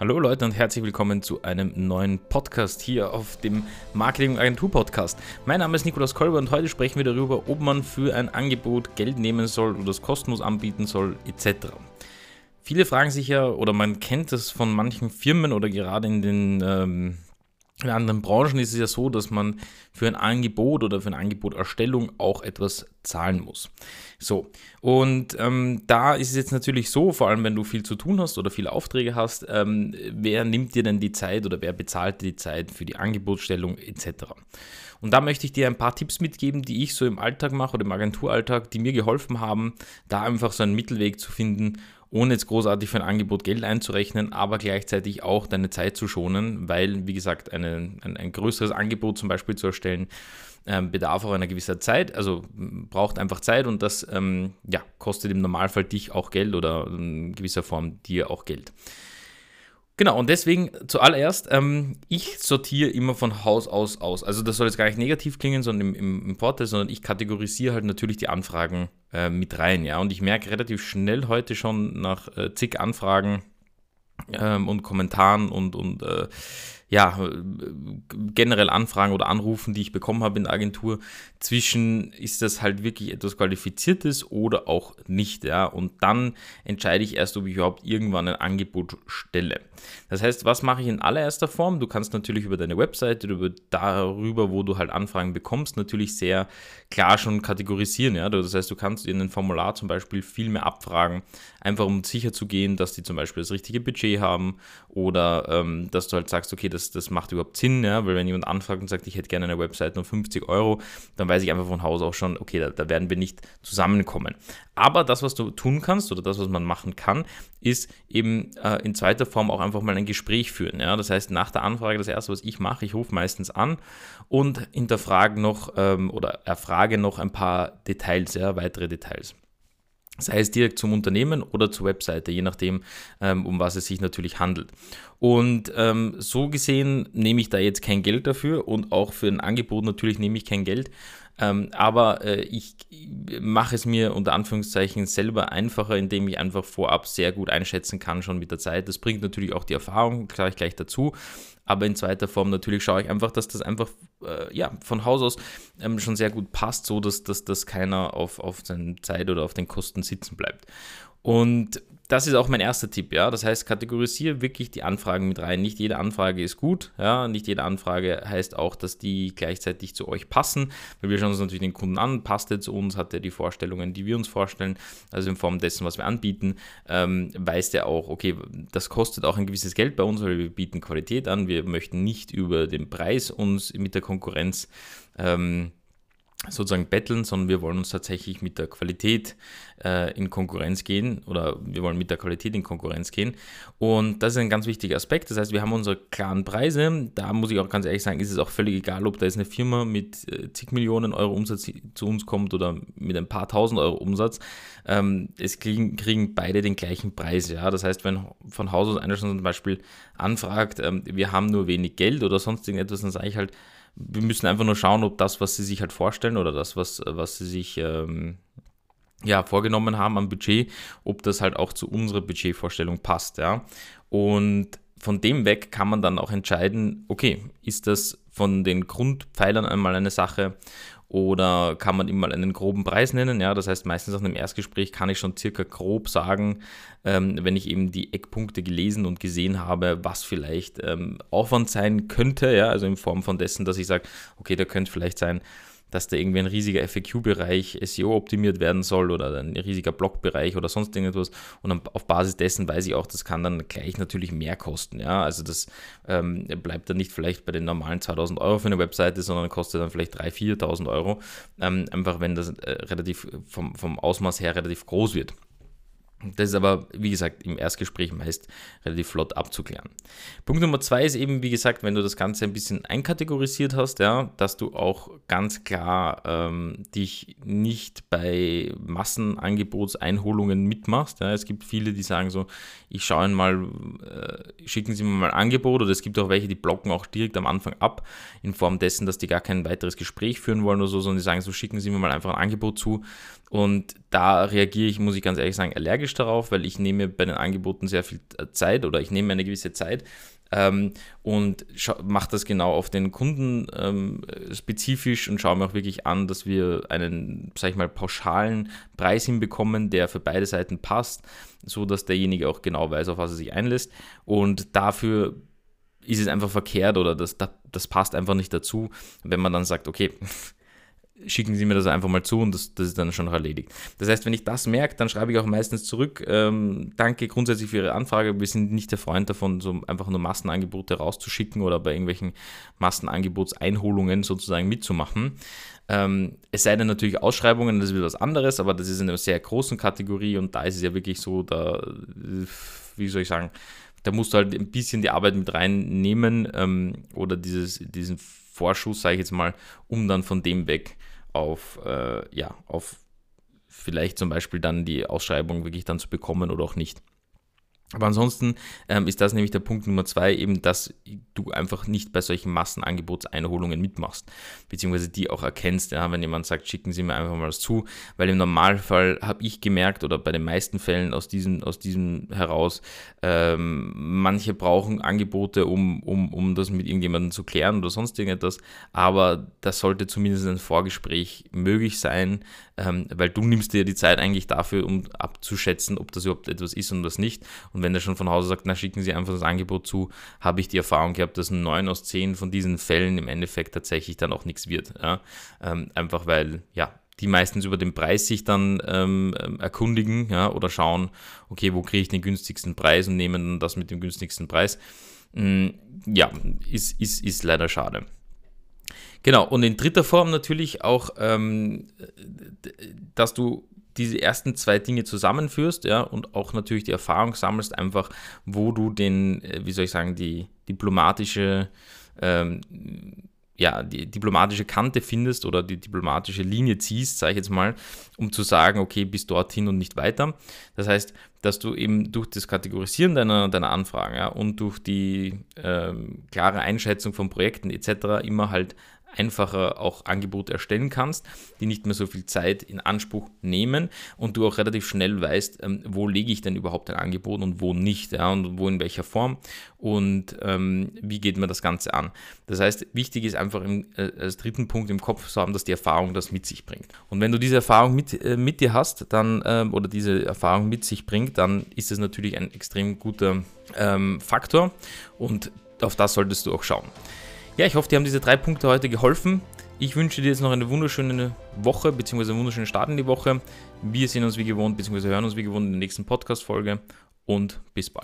Hallo Leute und herzlich willkommen zu einem neuen Podcast hier auf dem Marketing Agentur Podcast. Mein Name ist Nikolaus Kolber und heute sprechen wir darüber, ob man für ein Angebot Geld nehmen soll oder es kostenlos anbieten soll etc. Viele fragen sich ja, oder man kennt es von manchen Firmen oder gerade in den ähm, in anderen Branchen ist es ja so, dass man für ein Angebot oder für eine Angeboterstellung auch etwas zahlen muss. So, und ähm, da ist es jetzt natürlich so, vor allem wenn du viel zu tun hast oder viele Aufträge hast, ähm, wer nimmt dir denn die Zeit oder wer bezahlt dir die Zeit für die Angebotsstellung etc. Und da möchte ich dir ein paar Tipps mitgeben, die ich so im Alltag mache oder im Agenturalltag, die mir geholfen haben, da einfach so einen Mittelweg zu finden ohne jetzt großartig für ein Angebot Geld einzurechnen, aber gleichzeitig auch deine Zeit zu schonen, weil, wie gesagt, eine, ein, ein größeres Angebot zum Beispiel zu erstellen, ähm, bedarf auch einer gewisser Zeit, also braucht einfach Zeit und das ähm, ja, kostet im Normalfall dich auch Geld oder in gewisser Form dir auch Geld. Genau, und deswegen zuallererst, ähm, ich sortiere immer von Haus aus aus. Also das soll jetzt gar nicht negativ klingen, sondern im, im, im Vorteil, sondern ich kategorisiere halt natürlich die Anfragen äh, mit rein, ja. Und ich merke relativ schnell heute schon nach äh, zig Anfragen ähm, und Kommentaren und, und äh, ja, generell Anfragen oder Anrufen, die ich bekommen habe in der Agentur, zwischen ist das halt wirklich etwas Qualifiziertes oder auch nicht, ja. Und dann entscheide ich erst, ob ich überhaupt irgendwann ein Angebot stelle. Das heißt, was mache ich in allererster Form? Du kannst natürlich über deine Webseite, über darüber, wo du halt Anfragen bekommst, natürlich sehr klar schon kategorisieren, ja. Das heißt, du kannst in ein Formular zum Beispiel viel mehr abfragen, einfach um sicher zu gehen, dass die zum Beispiel das richtige Budget haben oder ähm, dass du halt sagst, okay, das das, das macht überhaupt Sinn, ja? weil wenn jemand anfragt und sagt, ich hätte gerne eine Website nur 50 Euro, dann weiß ich einfach von Haus aus schon, okay, da, da werden wir nicht zusammenkommen. Aber das, was du tun kannst oder das, was man machen kann, ist eben äh, in zweiter Form auch einfach mal ein Gespräch führen. Ja? Das heißt, nach der Anfrage, das erste, was ich mache, ich rufe meistens an und hinterfrage noch ähm, oder erfrage noch ein paar Details, ja, weitere Details sei es direkt zum Unternehmen oder zur Webseite, je nachdem, ähm, um was es sich natürlich handelt. Und ähm, so gesehen nehme ich da jetzt kein Geld dafür und auch für ein Angebot natürlich nehme ich kein Geld. Ähm, aber äh, ich mache es mir unter Anführungszeichen selber einfacher, indem ich einfach vorab sehr gut einschätzen kann, schon mit der Zeit. Das bringt natürlich auch die Erfahrung, klar ich gleich dazu. Aber in zweiter Form natürlich schaue ich einfach, dass das einfach äh, ja, von Haus aus ähm, schon sehr gut passt, so dass, dass, dass keiner auf, auf seine Zeit oder auf den Kosten sitzen bleibt. Und das ist auch mein erster Tipp, ja. Das heißt, kategorisiere wirklich die Anfragen mit rein. Nicht jede Anfrage ist gut, ja. Nicht jede Anfrage heißt auch, dass die gleichzeitig zu euch passen, weil wir schauen uns natürlich den Kunden an, passt er zu uns, hat er die Vorstellungen, die wir uns vorstellen, also in Form dessen, was wir anbieten, ähm, weiß der auch, okay, das kostet auch ein gewisses Geld bei uns, weil wir bieten Qualität an, wir möchten nicht über den Preis uns mit der Konkurrenz ähm, sozusagen betteln, sondern wir wollen uns tatsächlich mit der Qualität äh, in Konkurrenz gehen oder wir wollen mit der Qualität in Konkurrenz gehen. Und das ist ein ganz wichtiger Aspekt. Das heißt, wir haben unsere klaren Preise. Da muss ich auch ganz ehrlich sagen, ist es auch völlig egal, ob da jetzt eine Firma mit äh, zig Millionen Euro Umsatz zu uns kommt oder mit ein paar tausend Euro Umsatz. Ähm, es kriegen, kriegen beide den gleichen Preis. Ja? Das heißt, wenn von Haus aus einer schon zum Beispiel anfragt, ähm, wir haben nur wenig Geld oder sonst irgendetwas, dann sage ich halt, wir müssen einfach nur schauen, ob das, was sie sich halt vorstellen oder das, was, was sie sich ähm, ja, vorgenommen haben am Budget, ob das halt auch zu unserer Budgetvorstellung passt. Ja? Und von dem weg kann man dann auch entscheiden, okay, ist das von den Grundpfeilern einmal eine Sache oder kann man ihm mal einen groben Preis nennen? Ja, das heißt, meistens nach einem Erstgespräch kann ich schon circa grob sagen, ähm, wenn ich eben die Eckpunkte gelesen und gesehen habe, was vielleicht ähm, Aufwand sein könnte, ja, also in Form von dessen, dass ich sage, okay, da könnte vielleicht sein, dass da irgendwie ein riesiger FAQ-Bereich SEO optimiert werden soll oder ein riesiger Blog-Bereich oder sonst irgendetwas. Und auf Basis dessen weiß ich auch, das kann dann gleich natürlich mehr kosten. Ja, also das ähm, bleibt dann nicht vielleicht bei den normalen 2000 Euro für eine Webseite, sondern kostet dann vielleicht 3.000, 4.000 Euro. Ähm, einfach wenn das äh, relativ vom, vom Ausmaß her relativ groß wird. Das ist aber, wie gesagt, im Erstgespräch meist relativ flott abzuklären. Punkt Nummer zwei ist eben, wie gesagt, wenn du das Ganze ein bisschen einkategorisiert hast, ja, dass du auch ganz klar ähm, dich nicht bei Massenangebotseinholungen mitmachst. Ja. Es gibt viele, die sagen so, ich schaue mal, äh, schicken Sie mir mal ein Angebot oder es gibt auch welche, die blocken auch direkt am Anfang ab, in Form dessen, dass die gar kein weiteres Gespräch führen wollen oder so, sondern die sagen so, schicken Sie mir mal einfach ein Angebot zu. Und da reagiere ich, muss ich ganz ehrlich sagen, allergisch darauf, weil ich nehme bei den Angeboten sehr viel Zeit oder ich nehme eine gewisse Zeit ähm, und mache das genau auf den Kunden ähm, spezifisch und schaue mir auch wirklich an, dass wir einen, sag ich mal, pauschalen Preis hinbekommen, der für beide Seiten passt, so dass derjenige auch genau weiß, auf was er sich einlässt. Und dafür ist es einfach verkehrt oder das, das passt einfach nicht dazu, wenn man dann sagt, okay, schicken Sie mir das einfach mal zu und das, das ist dann schon erledigt. Das heißt, wenn ich das merke, dann schreibe ich auch meistens zurück, ähm, danke grundsätzlich für Ihre Anfrage, wir sind nicht der Freund davon, so einfach nur Massenangebote rauszuschicken oder bei irgendwelchen Massenangebotseinholungen sozusagen mitzumachen. Ähm, es sei denn natürlich Ausschreibungen, das ist wieder was anderes, aber das ist in einer sehr großen Kategorie und da ist es ja wirklich so, da, wie soll ich sagen, da musst du halt ein bisschen die Arbeit mit reinnehmen ähm, oder dieses, diesen Vorschuss, sage ich jetzt mal, um dann von dem weg auf, äh, ja, auf vielleicht zum Beispiel dann die Ausschreibung wirklich dann zu bekommen oder auch nicht. Aber ansonsten ähm, ist das nämlich der Punkt Nummer zwei, eben, dass du einfach nicht bei solchen Massenangebotseinholungen mitmachst, beziehungsweise die auch erkennst, ja, wenn jemand sagt, schicken Sie mir einfach mal was zu, weil im Normalfall habe ich gemerkt, oder bei den meisten Fällen aus diesem, aus diesem heraus, ähm, manche brauchen Angebote, um, um, um das mit irgendjemandem zu klären oder sonst irgendetwas, aber das sollte zumindest ein Vorgespräch möglich sein, ähm, weil du nimmst dir die Zeit eigentlich dafür, um abzuschätzen, ob das überhaupt etwas ist und was nicht. Wenn der schon von Hause sagt, na schicken Sie einfach das Angebot zu, habe ich die Erfahrung gehabt, dass neun aus zehn von diesen Fällen im Endeffekt tatsächlich dann auch nichts wird. Ja? Ähm, einfach weil, ja, die meistens über den Preis sich dann ähm, erkundigen ja, oder schauen, okay, wo kriege ich den günstigsten Preis und nehmen dann das mit dem günstigsten Preis. Mm, ja, ist, ist, ist leider schade. Genau, und in dritter Form natürlich auch, ähm, dass du diese ersten zwei Dinge zusammenführst, ja, und auch natürlich die Erfahrung sammelst, einfach, wo du den, äh, wie soll ich sagen, die diplomatische, ähm, ja, die diplomatische Kante findest oder die diplomatische Linie ziehst, sage ich jetzt mal, um zu sagen, okay, bis dorthin und nicht weiter. Das heißt, dass du eben durch das Kategorisieren deiner, deiner Anfragen ja, und durch die ähm, klare Einschätzung von Projekten etc. immer halt einfacher auch Angebote erstellen kannst, die nicht mehr so viel Zeit in Anspruch nehmen und du auch relativ schnell weißt, ähm, wo lege ich denn überhaupt ein Angebot und wo nicht ja, und wo in welcher Form und ähm, wie geht man das Ganze an. Das heißt, wichtig ist einfach im, äh, als dritten Punkt im Kopf zu haben, dass die Erfahrung das mit sich bringt. Und wenn du diese Erfahrung mit, äh, mit dir hast, dann äh, oder diese Erfahrung mit sich bringt, dann ist es natürlich ein extrem guter ähm, Faktor und auf das solltest du auch schauen. Ja, ich hoffe, dir haben diese drei Punkte heute geholfen. Ich wünsche dir jetzt noch eine wunderschöne Woche, beziehungsweise einen wunderschönen Start in die Woche. Wir sehen uns wie gewohnt, beziehungsweise hören uns wie gewohnt in der nächsten Podcast-Folge und bis bald.